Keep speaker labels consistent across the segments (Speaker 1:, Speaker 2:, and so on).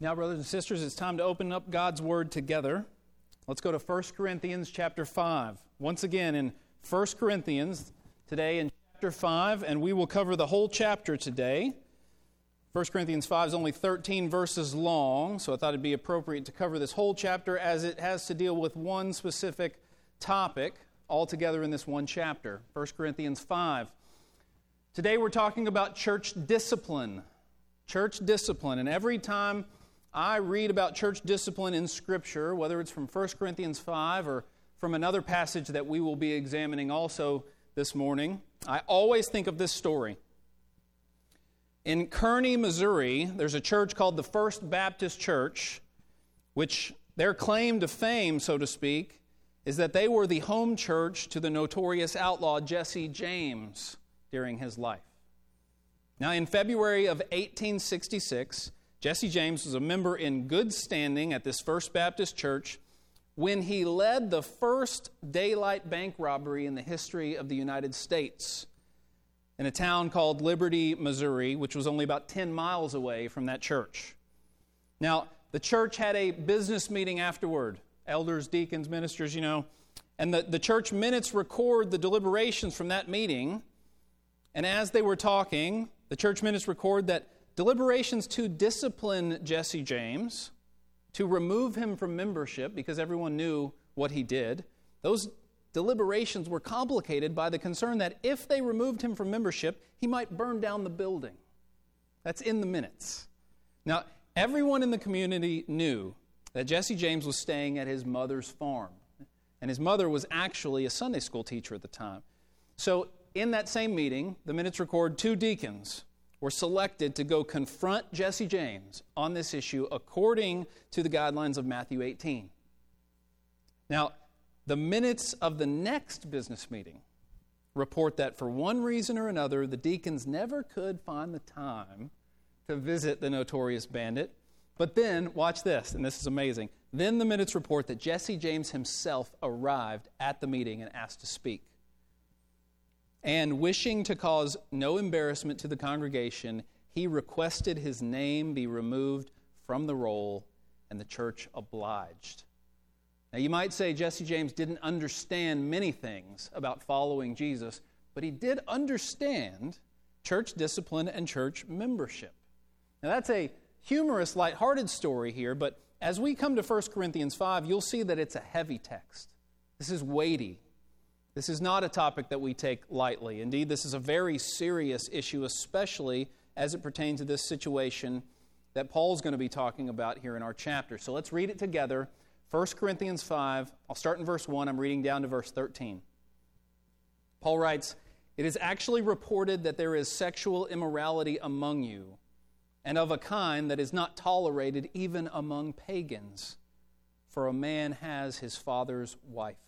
Speaker 1: Now, brothers and sisters, it's time to open up God's Word together. Let's go to 1 Corinthians chapter 5. Once again, in 1 Corinthians, today in chapter 5, and we will cover the whole chapter today. 1 Corinthians 5 is only 13 verses long, so I thought it'd be appropriate to cover this whole chapter as it has to deal with one specific topic all together in this one chapter. 1 Corinthians 5. Today we're talking about church discipline. Church discipline. And every time I read about church discipline in Scripture, whether it's from 1 Corinthians 5 or from another passage that we will be examining also this morning, I always think of this story. In Kearney, Missouri, there's a church called the First Baptist Church, which their claim to fame, so to speak, is that they were the home church to the notorious outlaw Jesse James during his life. Now, in February of 1866, Jesse James was a member in good standing at this First Baptist Church when he led the first daylight bank robbery in the history of the United States in a town called Liberty, Missouri, which was only about 10 miles away from that church. Now, the church had a business meeting afterward elders, deacons, ministers, you know, and the, the church minutes record the deliberations from that meeting. And as they were talking, the church minutes record that deliberations to discipline Jesse James, to remove him from membership because everyone knew what he did, those deliberations were complicated by the concern that if they removed him from membership, he might burn down the building. That's in the minutes. Now, everyone in the community knew that Jesse James was staying at his mother's farm. And his mother was actually a Sunday school teacher at the time. So, in that same meeting, the minutes record two deacons were selected to go confront Jesse James on this issue according to the guidelines of Matthew 18. Now, the minutes of the next business meeting report that for one reason or another, the deacons never could find the time to visit the notorious bandit. But then, watch this, and this is amazing. Then the minutes report that Jesse James himself arrived at the meeting and asked to speak. And wishing to cause no embarrassment to the congregation, he requested his name be removed from the roll, and the church obliged. Now, you might say Jesse James didn't understand many things about following Jesus, but he did understand church discipline and church membership. Now, that's a humorous, lighthearted story here, but as we come to 1 Corinthians 5, you'll see that it's a heavy text. This is weighty. This is not a topic that we take lightly. Indeed, this is a very serious issue, especially as it pertains to this situation that Paul's going to be talking about here in our chapter. So let's read it together. 1 Corinthians 5, I'll start in verse 1. I'm reading down to verse 13. Paul writes, It is actually reported that there is sexual immorality among you, and of a kind that is not tolerated even among pagans, for a man has his father's wife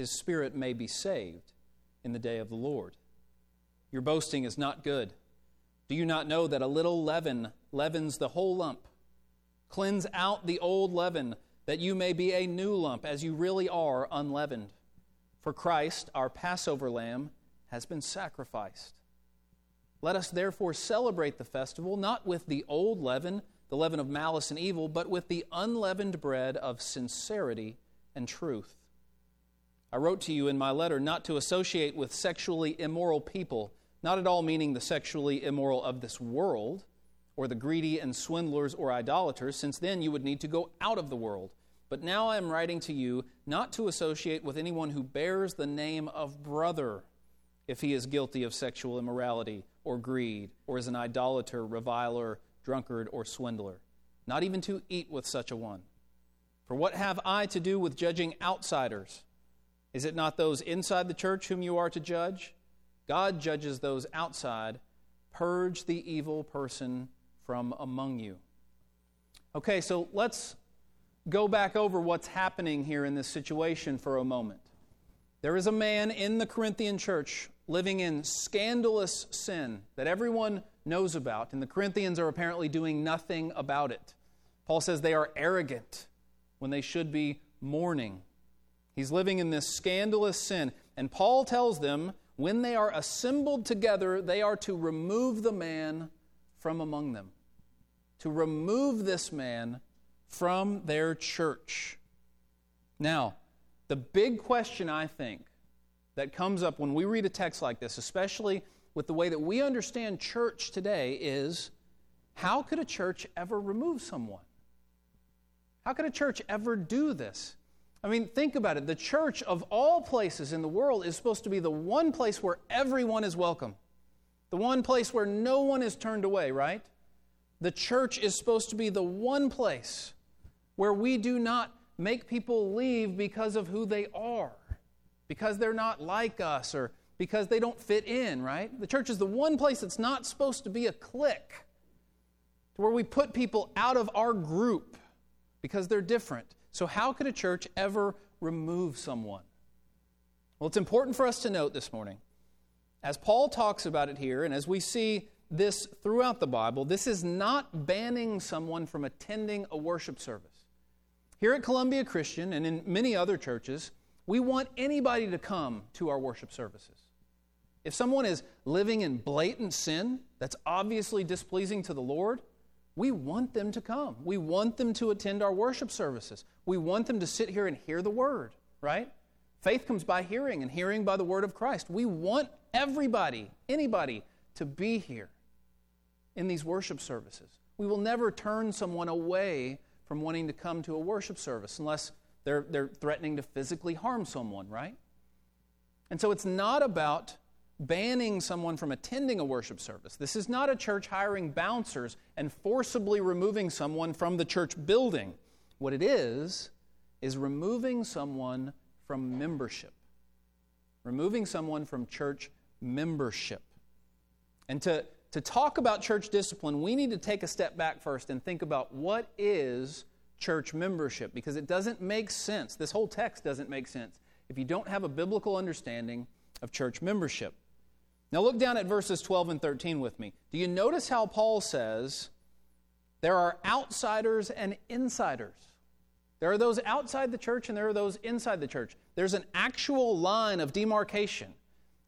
Speaker 1: his spirit may be saved in the day of the Lord. Your boasting is not good. Do you not know that a little leaven leavens the whole lump? Cleanse out the old leaven, that you may be a new lump, as you really are unleavened. For Christ, our Passover lamb, has been sacrificed. Let us therefore celebrate the festival not with the old leaven, the leaven of malice and evil, but with the unleavened bread of sincerity and truth. I wrote to you in my letter not to associate with sexually immoral people, not at all meaning the sexually immoral of this world, or the greedy and swindlers or idolaters, since then you would need to go out of the world. But now I am writing to you not to associate with anyone who bears the name of brother if he is guilty of sexual immorality or greed, or is an idolater, reviler, drunkard, or swindler. Not even to eat with such a one. For what have I to do with judging outsiders? Is it not those inside the church whom you are to judge? God judges those outside. Purge the evil person from among you. Okay, so let's go back over what's happening here in this situation for a moment. There is a man in the Corinthian church living in scandalous sin that everyone knows about, and the Corinthians are apparently doing nothing about it. Paul says they are arrogant when they should be mourning. He's living in this scandalous sin, and Paul tells them when they are assembled together, they are to remove the man from among them. To remove this man from their church. Now, the big question I think that comes up when we read a text like this, especially with the way that we understand church today, is how could a church ever remove someone? How could a church ever do this? I mean, think about it. The church, of all places in the world, is supposed to be the one place where everyone is welcome, the one place where no one is turned away, right? The church is supposed to be the one place where we do not make people leave because of who they are, because they're not like us, or because they don't fit in, right? The church is the one place that's not supposed to be a clique, where we put people out of our group because they're different. So, how could a church ever remove someone? Well, it's important for us to note this morning, as Paul talks about it here, and as we see this throughout the Bible, this is not banning someone from attending a worship service. Here at Columbia Christian and in many other churches, we want anybody to come to our worship services. If someone is living in blatant sin that's obviously displeasing to the Lord, we want them to come. We want them to attend our worship services. We want them to sit here and hear the word, right? Faith comes by hearing, and hearing by the word of Christ. We want everybody, anybody, to be here in these worship services. We will never turn someone away from wanting to come to a worship service unless they're, they're threatening to physically harm someone, right? And so it's not about banning someone from attending a worship service. This is not a church hiring bouncers and forcibly removing someone from the church building. What it is, is removing someone from membership. Removing someone from church membership. And to, to talk about church discipline, we need to take a step back first and think about what is church membership because it doesn't make sense. This whole text doesn't make sense if you don't have a biblical understanding of church membership. Now look down at verses 12 and 13 with me. Do you notice how Paul says there are outsiders and insiders? There are those outside the church and there are those inside the church. There's an actual line of demarcation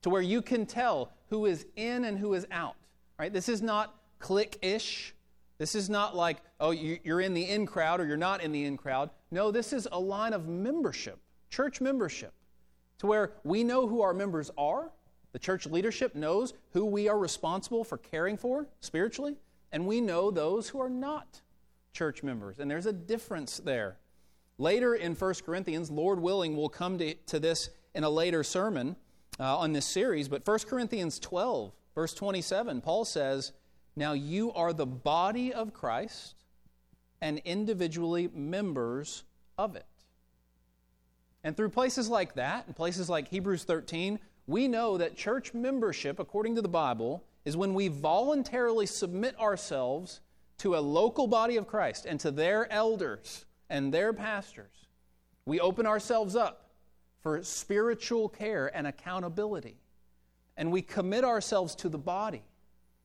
Speaker 1: to where you can tell who is in and who is out. Right? This is not clique-ish. This is not like, oh, you're in the in crowd or you're not in the in crowd. No, this is a line of membership, church membership, to where we know who our members are the church leadership knows who we are responsible for caring for spiritually, and we know those who are not church members. And there's a difference there. Later in 1 Corinthians, Lord willing, we'll come to, to this in a later sermon uh, on this series, but 1 Corinthians 12, verse 27, Paul says, Now you are the body of Christ and individually members of it. And through places like that, and places like Hebrews 13, we know that church membership, according to the Bible, is when we voluntarily submit ourselves to a local body of Christ and to their elders and their pastors. We open ourselves up for spiritual care and accountability. And we commit ourselves to the body.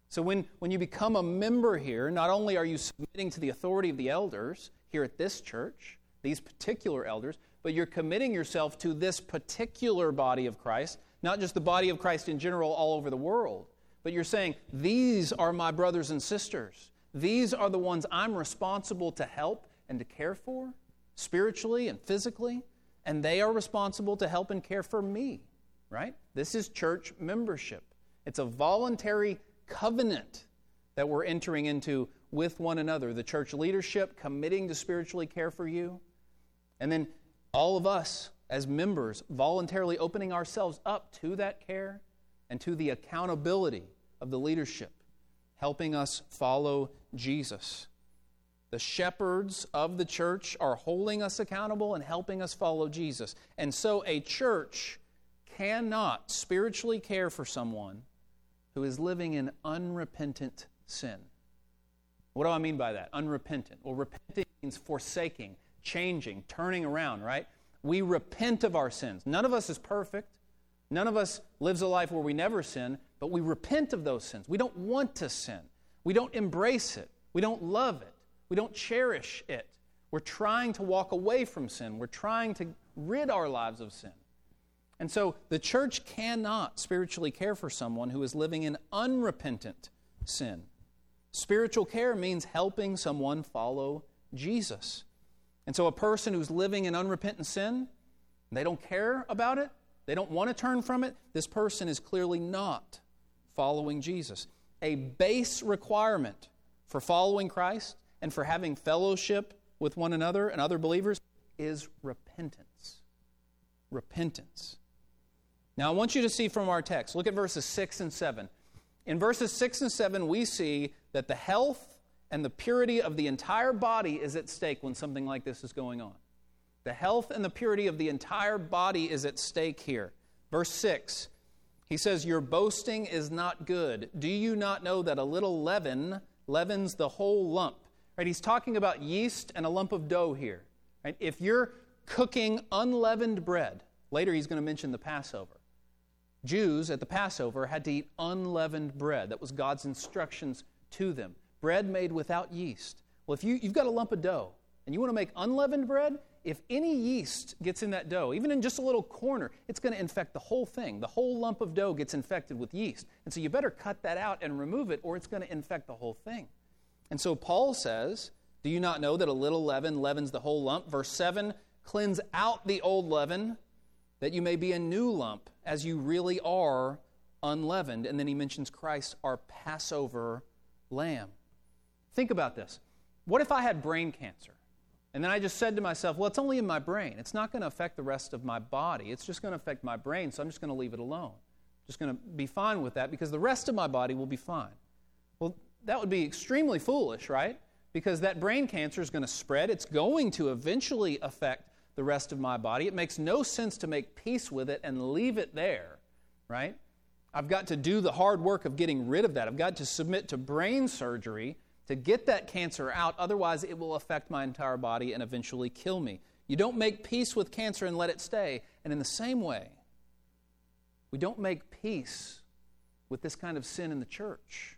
Speaker 1: So when, when you become a member here, not only are you submitting to the authority of the elders here at this church, these particular elders, but you're committing yourself to this particular body of Christ not just the body of Christ in general all over the world, but you're saying, These are my brothers and sisters. These are the ones I'm responsible to help and to care for, spiritually and physically, and they are responsible to help and care for me, right? This is church membership. It's a voluntary covenant that we're entering into with one another. The church leadership committing to spiritually care for you, and then all of us as members, voluntarily opening ourselves up to that care and to the accountability of the leadership, helping us follow Jesus. The shepherds of the church are holding us accountable and helping us follow Jesus. And so a church cannot spiritually care for someone who is living in unrepentant sin. What do I mean by that? Unrepentant. Well, repenting means forsaking, changing, turning around, right? We repent of our sins. None of us is perfect. None of us lives a life where we never sin, but we repent of those sins. We don't want to sin. We don't embrace it. We don't love it. We don't cherish it. We're trying to walk away from sin. We're trying to rid our lives of sin. And so the church cannot spiritually care for someone who is living in unrepentant sin. Spiritual care means helping someone follow Jesus. And so a person who's living in unrepentant sin, they don't care about it, they don't want to turn from it, this person is clearly not following Jesus. A base requirement for following Christ and for having fellowship with one another and other believers is repentance. Repentance. Now, I want you to see from our text, look at verses 6 and 7. In verses 6 and 7, we see that the health and the purity of the entire body is at stake when something like this is going on. The health and the purity of the entire body is at stake here. Verse 6, he says, Your boasting is not good. Do you not know that a little leaven leavens the whole lump? Right? He's talking about yeast and a lump of dough here. Right? If you're cooking unleavened bread, later he's going to mention the Passover. Jews at the Passover had to eat unleavened bread. That was God's instructions to them. Bread made without yeast. Well, if you, you've got a lump of dough and you want to make unleavened bread, if any yeast gets in that dough, even in just a little corner, it's going to infect the whole thing. The whole lump of dough gets infected with yeast. And so you better cut that out and remove it, or it's going to infect the whole thing. And so Paul says, Do you not know that a little leaven leavens the whole lump? Verse 7 Cleanse out the old leaven, that you may be a new lump, as you really are unleavened. And then he mentions Christ, our Passover lamb. Think about this. What if I had brain cancer? And then I just said to myself, well, it's only in my brain. It's not going to affect the rest of my body. It's just going to affect my brain, so I'm just going to leave it alone. I'm Just going to be fine with that because the rest of my body will be fine. Well, that would be extremely foolish, right? Because that brain cancer is going to spread. It's going to eventually affect the rest of my body. It makes no sense to make peace with it and leave it there, right? I've got to do the hard work of getting rid of that. I've got to submit to brain surgery to get that cancer out. Otherwise, it will affect my entire body and eventually kill me. You don't make peace with cancer and let it stay. And in the same way, we don't make peace with this kind of sin in the church.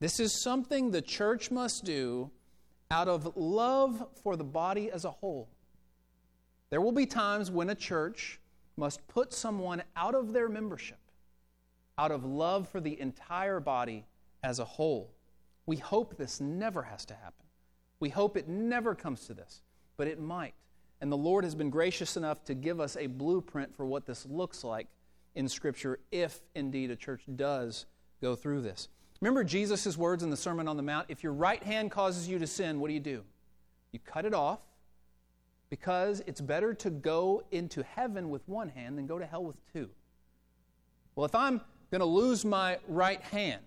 Speaker 1: This is something the church must do out of love for the body as a whole. There will be times when a church must put someone out of their membership out of love for the entire body as a whole. We hope this never has to happen. We hope it never comes to this, but it might. And the Lord has been gracious enough to give us a blueprint for what this looks like in Scripture if indeed a church does go through this. Remember Jesus' words in the Sermon on the Mount? If your right hand causes you to sin, what do you do? You cut it off because it's better to go into heaven with one hand than go to hell with two. Well, if I'm going to lose my right hand,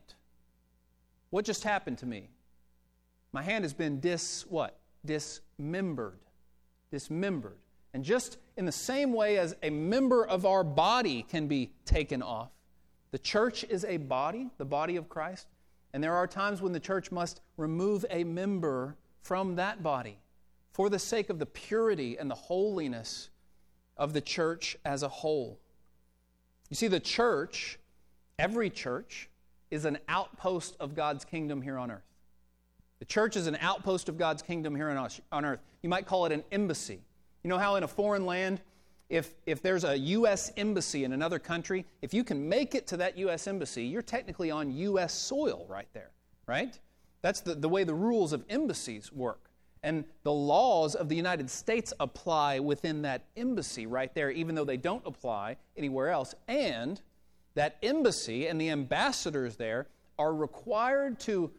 Speaker 1: what just happened to me? My hand has been dis what? Dismembered. Dismembered. And just in the same way as a member of our body can be taken off, the church is a body, the body of Christ, and there are times when the church must remove a member from that body for the sake of the purity and the holiness of the church as a whole. You see, the church, every church, is an outpost of God's kingdom here on earth. The church is an outpost of God's kingdom here on earth. You might call it an embassy. You know how in a foreign land, if, if there's a U.S. embassy in another country, if you can make it to that U.S. embassy, you're technically on U.S. soil right there, right? That's the, the way the rules of embassies work. And the laws of the United States apply within that embassy right there, even though they don't apply anywhere else. And that embassy and the ambassadors there are required to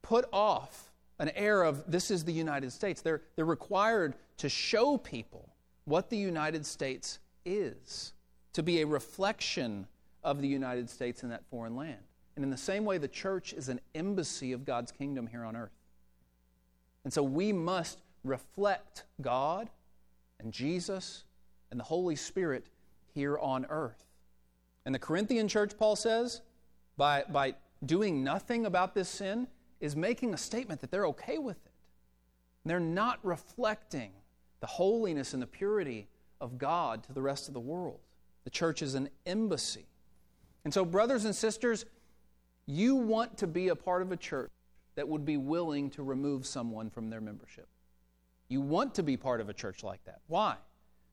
Speaker 1: put off an air of this is the United States. They're, they're required to show people what the United States is, to be a reflection of the United States in that foreign land. And in the same way, the church is an embassy of God's kingdom here on earth. And so we must reflect God and Jesus and the Holy Spirit here on earth. And the Corinthian church, Paul says, by, by doing nothing about this sin, is making a statement that they're okay with it. They're not reflecting the holiness and the purity of God to the rest of the world. The church is an embassy. And so, brothers and sisters, you want to be a part of a church that would be willing to remove someone from their membership. You want to be part of a church like that. Why?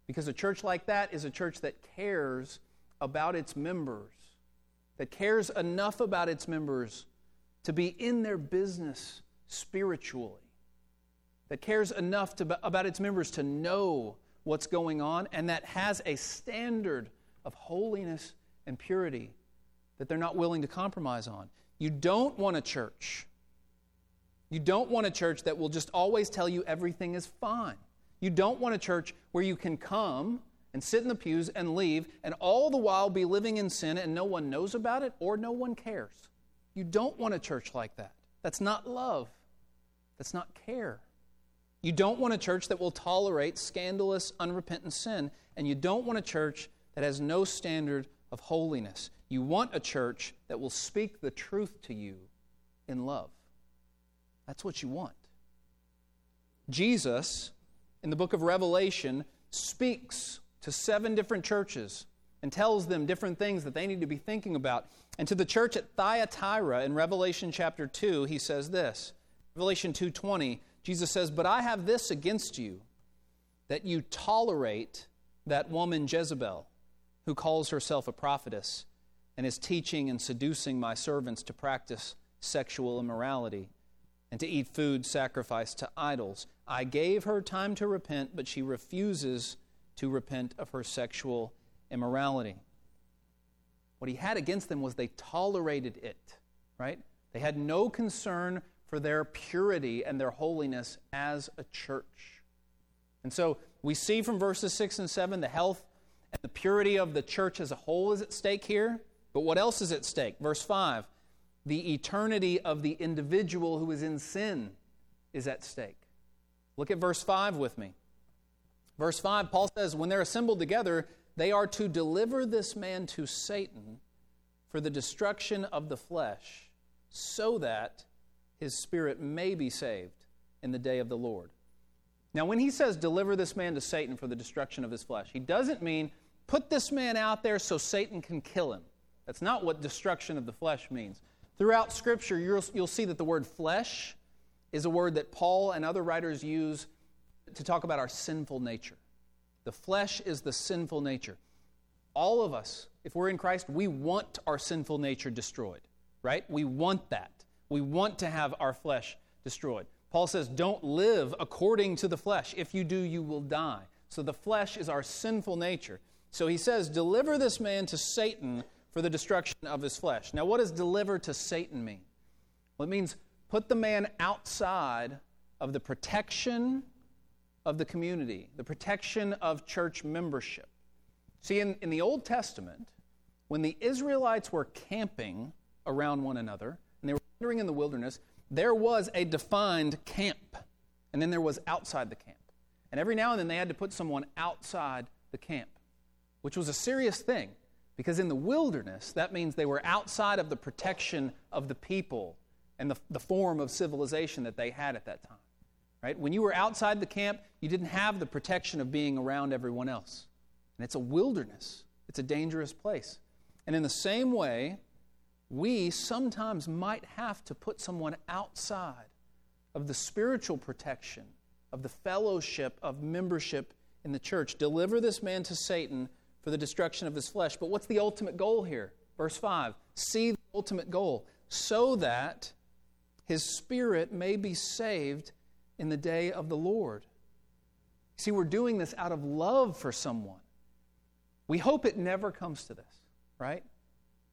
Speaker 1: Because a church like that is a church that cares about its members, that cares enough about its members to be in their business spiritually, that cares enough to, about its members to know what's going on, and that has a standard of holiness and purity that they're not willing to compromise on. You don't want a church. You don't want a church that will just always tell you everything is fine. You don't want a church where you can come and sit in the pews and leave and all the while be living in sin and no one knows about it or no one cares. You don't want a church like that. That's not love. That's not care. You don't want a church that will tolerate scandalous, unrepentant sin, and you don't want a church that has no standard of holiness. You want a church that will speak the truth to you in love. That's what you want. Jesus, in the book of Revelation, speaks to seven different churches and tells them different things that they need to be thinking about. And to the church at Thyatira in Revelation chapter 2, he says this. Revelation 2:20, Jesus says, "But I have this against you, that you tolerate that woman Jezebel, who calls herself a prophetess and is teaching and seducing my servants to practice sexual immorality and to eat food sacrificed to idols. I gave her time to repent, but she refuses to repent of her sexual immorality. What he had against them was they tolerated it, right? They had no concern for their purity and their holiness as a church. And so we see from verses 6 and 7 the health and the purity of the church as a whole is at stake here. But what else is at stake? Verse 5 the eternity of the individual who is in sin is at stake. Look at verse 5 with me. Verse 5, Paul says, When they're assembled together, they are to deliver this man to Satan for the destruction of the flesh, so that his spirit may be saved in the day of the Lord. Now, when he says deliver this man to Satan for the destruction of his flesh, he doesn't mean put this man out there so Satan can kill him. That's not what destruction of the flesh means. Throughout Scripture, you'll, you'll see that the word flesh is a word that Paul and other writers use to talk about our sinful nature. The flesh is the sinful nature. All of us, if we're in Christ, we want our sinful nature destroyed, right? We want that. We want to have our flesh destroyed. Paul says, Don't live according to the flesh. If you do, you will die. So the flesh is our sinful nature. So he says, Deliver this man to Satan for the destruction of his flesh. Now, what does deliver to Satan mean? Well, it means put the man outside of the protection of the community, the protection of church membership. See, in, in the Old Testament, when the Israelites were camping around one another and they were wandering in the wilderness, there was a defined camp, and then there was outside the camp. And every now and then they had to put someone outside the camp, which was a serious thing because in the wilderness, that means they were outside of the protection of the people and the, the form of civilization that they had at that time. Right? When you were outside the camp, you didn't have the protection of being around everyone else. And it's a wilderness, it's a dangerous place. And in the same way, we sometimes might have to put someone outside of the spiritual protection, of the fellowship, of membership in the church. Deliver this man to Satan for the destruction of his flesh. But what's the ultimate goal here? Verse 5 See the ultimate goal, so that his spirit may be saved in the day of the Lord. See, we're doing this out of love for someone. We hope it never comes to this, right?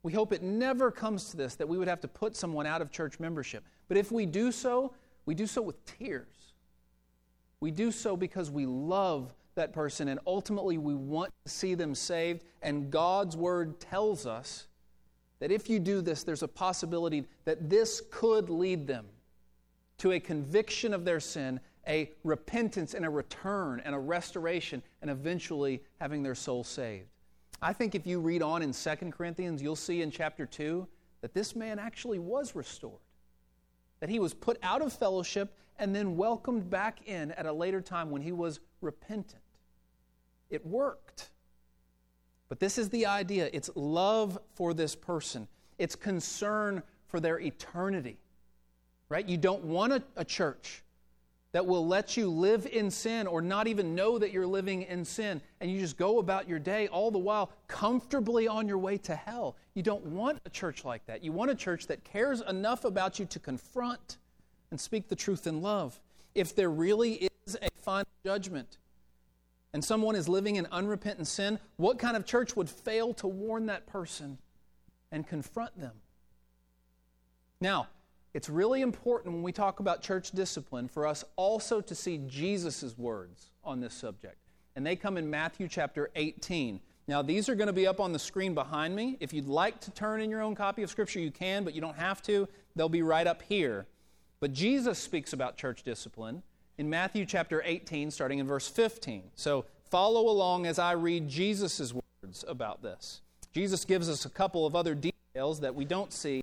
Speaker 1: We hope it never comes to this that we would have to put someone out of church membership. But if we do so, we do so with tears. We do so because we love that person, and ultimately we want to see them saved. And God's word tells us that if you do this, there's a possibility that this could lead them to a conviction of their sin, a repentance and a return and a restoration, and eventually having their soul saved. I think if you read on in 2 Corinthians, you'll see in chapter 2 that this man actually was restored. that he was put out of fellowship and then welcomed back in at a later time when he was repentant. It worked. But this is the idea it's love for this person, it's concern for their eternity. Right? You don't want a, a church that will let you live in sin or not even know that you're living in sin and you just go about your day all the while comfortably on your way to hell. You don't want a church like that. You want a church that cares enough about you to confront and speak the truth in love. If there really is a final judgment and someone is living in unrepentant sin, what kind of church would fail to warn that person and confront them? Now, it's really important when we talk about church discipline for us also to see Jesus' words on this subject. And they come in Matthew chapter 18. Now, these are going to be up on the screen behind me. If you'd like to turn in your own copy of Scripture, you can, but you don't have to. They'll be right up here. But Jesus speaks about church discipline in Matthew chapter 18, starting in verse 15. So follow along as I read Jesus' words about this. Jesus gives us a couple of other details that we don't see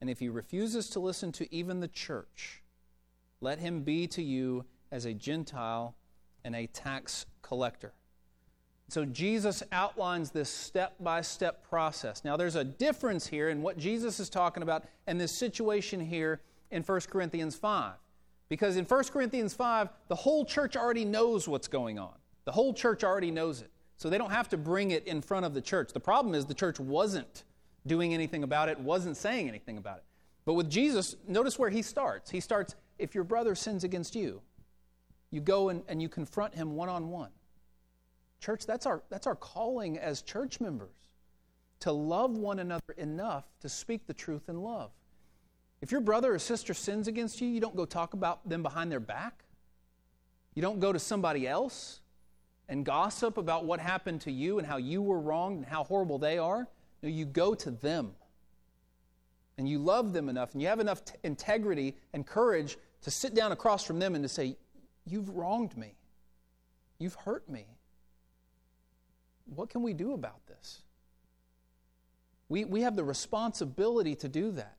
Speaker 1: And if he refuses to listen to even the church, let him be to you as a Gentile and a tax collector. So Jesus outlines this step by step process. Now, there's a difference here in what Jesus is talking about and this situation here in 1 Corinthians 5. Because in 1 Corinthians 5, the whole church already knows what's going on. The whole church already knows it. So they don't have to bring it in front of the church. The problem is the church wasn't doing anything about it, wasn't saying anything about it. But with Jesus, notice where he starts. He starts, if your brother sins against you, you go and, and you confront him one on one. Church, that's our, that's our calling as church members to love one another enough to speak the truth in love. If your brother or sister sins against you, you don't go talk about them behind their back. You don't go to somebody else and gossip about what happened to you and how you were wronged and how horrible they are. No, you go to them. And you love them enough and you have enough t- integrity and courage to sit down across from them and to say, You've wronged me. You've hurt me what can we do about this? We, we have the responsibility to do that.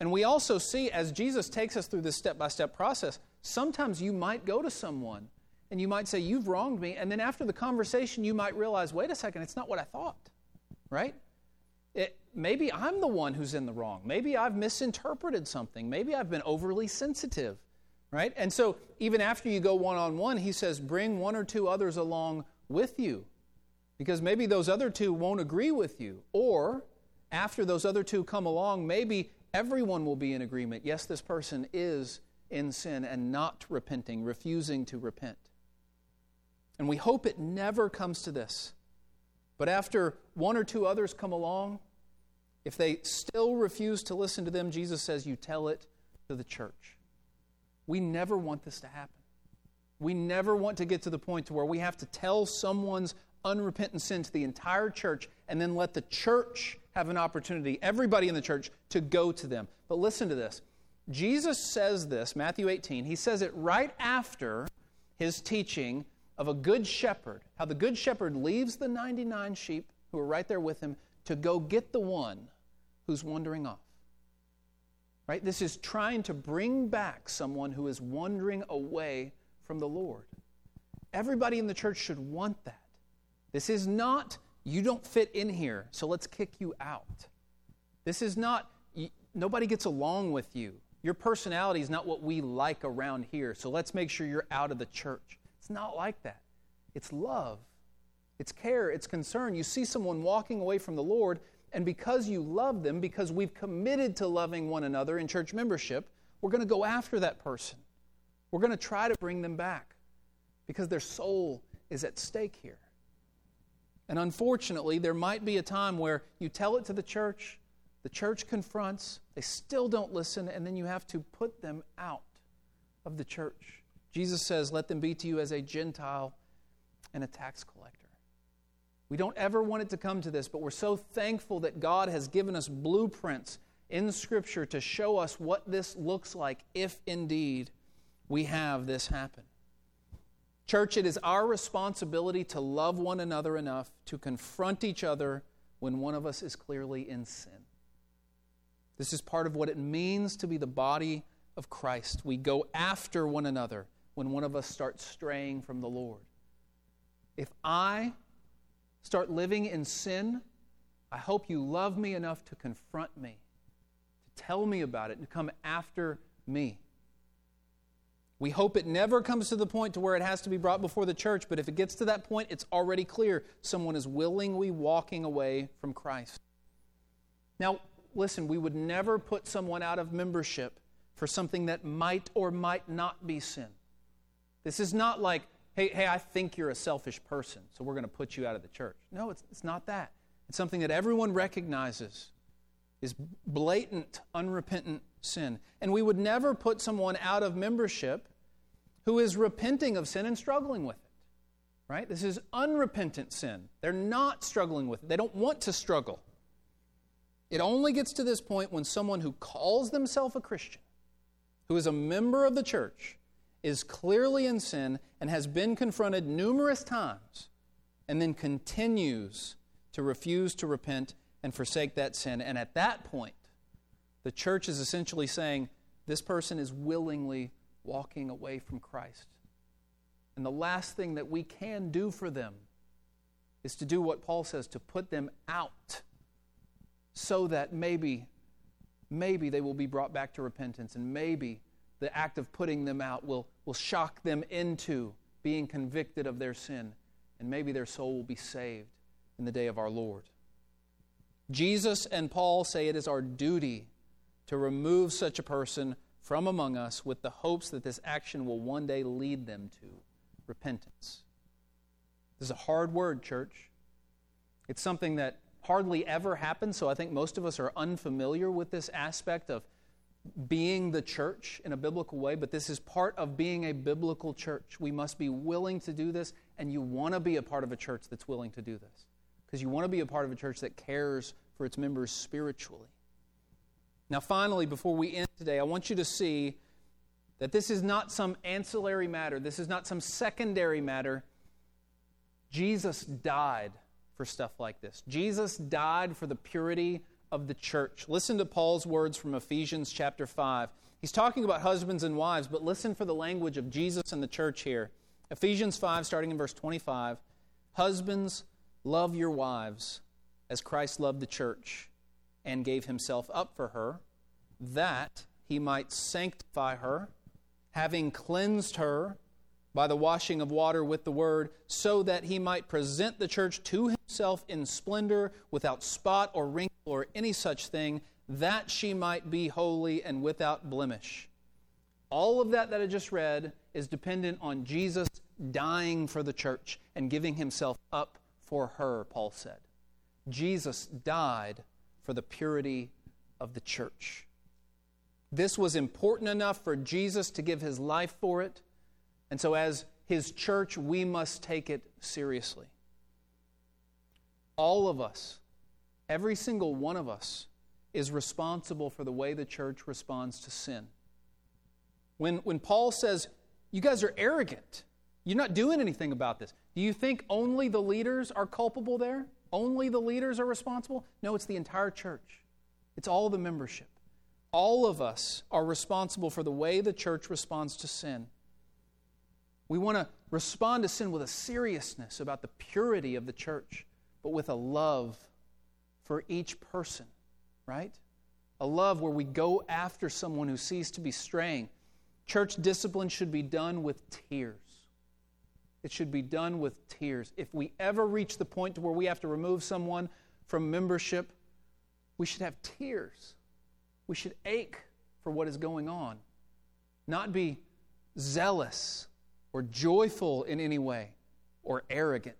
Speaker 1: And we also see, as Jesus takes us through this step by step process, sometimes you might go to someone and you might say, You've wronged me. And then after the conversation, you might realize, Wait a second, it's not what I thought. Right? It, maybe I'm the one who's in the wrong. Maybe I've misinterpreted something. Maybe I've been overly sensitive. Right? And so, even after you go one on one, he says, Bring one or two others along with you because maybe those other two won't agree with you. Or after those other two come along, maybe everyone will be in agreement. Yes, this person is in sin and not repenting, refusing to repent. And we hope it never comes to this. But after one or two others come along, if they still refuse to listen to them, Jesus says, You tell it to the church. We never want this to happen. We never want to get to the point to where we have to tell someone's unrepentant sin to the entire church and then let the church have an opportunity, everybody in the church, to go to them. But listen to this. Jesus says this, Matthew 18, he says it right after his teaching of a good shepherd, how the good shepherd leaves the 99 sheep who are right there with him to go get the one who's wandering off. Right? This is trying to bring back someone who is wandering away from the Lord. Everybody in the church should want that. This is not, you don't fit in here, so let's kick you out. This is not, nobody gets along with you. Your personality is not what we like around here, so let's make sure you're out of the church. It's not like that. It's love, it's care, it's concern. You see someone walking away from the Lord, and because you love them, because we've committed to loving one another in church membership, we're going to go after that person. We're going to try to bring them back because their soul is at stake here. And unfortunately, there might be a time where you tell it to the church, the church confronts, they still don't listen, and then you have to put them out of the church. Jesus says, Let them be to you as a Gentile and a tax collector. We don't ever want it to come to this, but we're so thankful that God has given us blueprints in Scripture to show us what this looks like if indeed we have this happen. Church, it is our responsibility to love one another enough to confront each other when one of us is clearly in sin. This is part of what it means to be the body of Christ. We go after one another when one of us starts straying from the Lord. If I start living in sin, I hope you love me enough to confront me, to tell me about it, and to come after me. We hope it never comes to the point to where it has to be brought before the church, but if it gets to that point, it's already clear someone is willingly walking away from Christ. Now, listen, we would never put someone out of membership for something that might or might not be sin. This is not like, hey, hey, I think you're a selfish person, so we're going to put you out of the church. No, it's, it's not that. It's something that everyone recognizes is blatant, unrepentant sin. And we would never put someone out of membership who is repenting of sin and struggling with it. Right? This is unrepentant sin. They're not struggling with it, they don't want to struggle. It only gets to this point when someone who calls themselves a Christian, who is a member of the church, is clearly in sin and has been confronted numerous times and then continues to refuse to repent and forsake that sin. And at that point, the church is essentially saying this person is willingly walking away from Christ. And the last thing that we can do for them is to do what Paul says to put them out so that maybe maybe they will be brought back to repentance and maybe the act of putting them out will, will shock them into being convicted of their sin, and maybe their soul will be saved in the day of our Lord. Jesus and Paul say it is our duty to remove such a person from among us with the hopes that this action will one day lead them to repentance. This is a hard word, church. It's something that hardly ever happens, so I think most of us are unfamiliar with this aspect of being the church in a biblical way, but this is part of being a biblical church. We must be willing to do this, and you want to be a part of a church that's willing to do this because you want to be a part of a church that cares for its members spiritually. Now, finally, before we end today, I want you to see that this is not some ancillary matter, this is not some secondary matter. Jesus died for stuff like this. Jesus died for the purity of the church. Listen to Paul's words from Ephesians chapter 5. He's talking about husbands and wives, but listen for the language of Jesus and the church here. Ephesians 5, starting in verse 25. Husbands, love your wives as Christ loved the church and gave himself up for her, that he might sanctify her, having cleansed her by the washing of water with the word, so that he might present the church to himself in splendor, without spot or wrinkle or any such thing, that she might be holy and without blemish. All of that that I just read is dependent on Jesus dying for the church and giving himself up for her, Paul said. Jesus died for the purity of the church. This was important enough for Jesus to give his life for it. And so, as his church, we must take it seriously. All of us, every single one of us, is responsible for the way the church responds to sin. When, when Paul says, You guys are arrogant, you're not doing anything about this, do you think only the leaders are culpable there? Only the leaders are responsible? No, it's the entire church, it's all the membership. All of us are responsible for the way the church responds to sin. We want to respond to sin with a seriousness about the purity of the church, but with a love for each person, right? A love where we go after someone who sees to be straying. Church discipline should be done with tears. It should be done with tears. If we ever reach the point to where we have to remove someone from membership, we should have tears. We should ache for what is going on, not be zealous or joyful in any way or arrogant.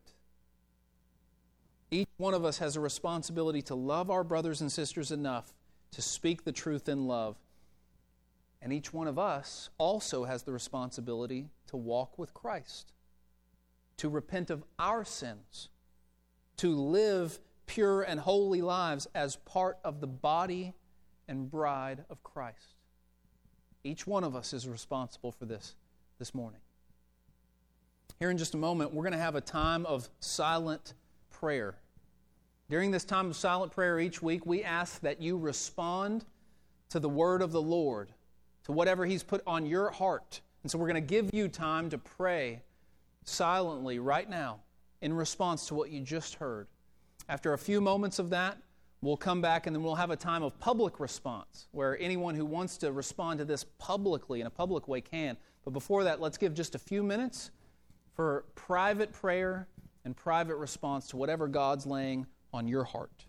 Speaker 1: Each one of us has a responsibility to love our brothers and sisters enough to speak the truth in love. And each one of us also has the responsibility to walk with Christ, to repent of our sins, to live pure and holy lives as part of the body and bride of Christ. Each one of us is responsible for this this morning. Here in just a moment, we're going to have a time of silent prayer. During this time of silent prayer each week, we ask that you respond to the word of the Lord, to whatever He's put on your heart. And so we're going to give you time to pray silently right now in response to what you just heard. After a few moments of that, we'll come back and then we'll have a time of public response where anyone who wants to respond to this publicly in a public way can. But before that, let's give just a few minutes for private prayer and private response to whatever God's laying on your heart.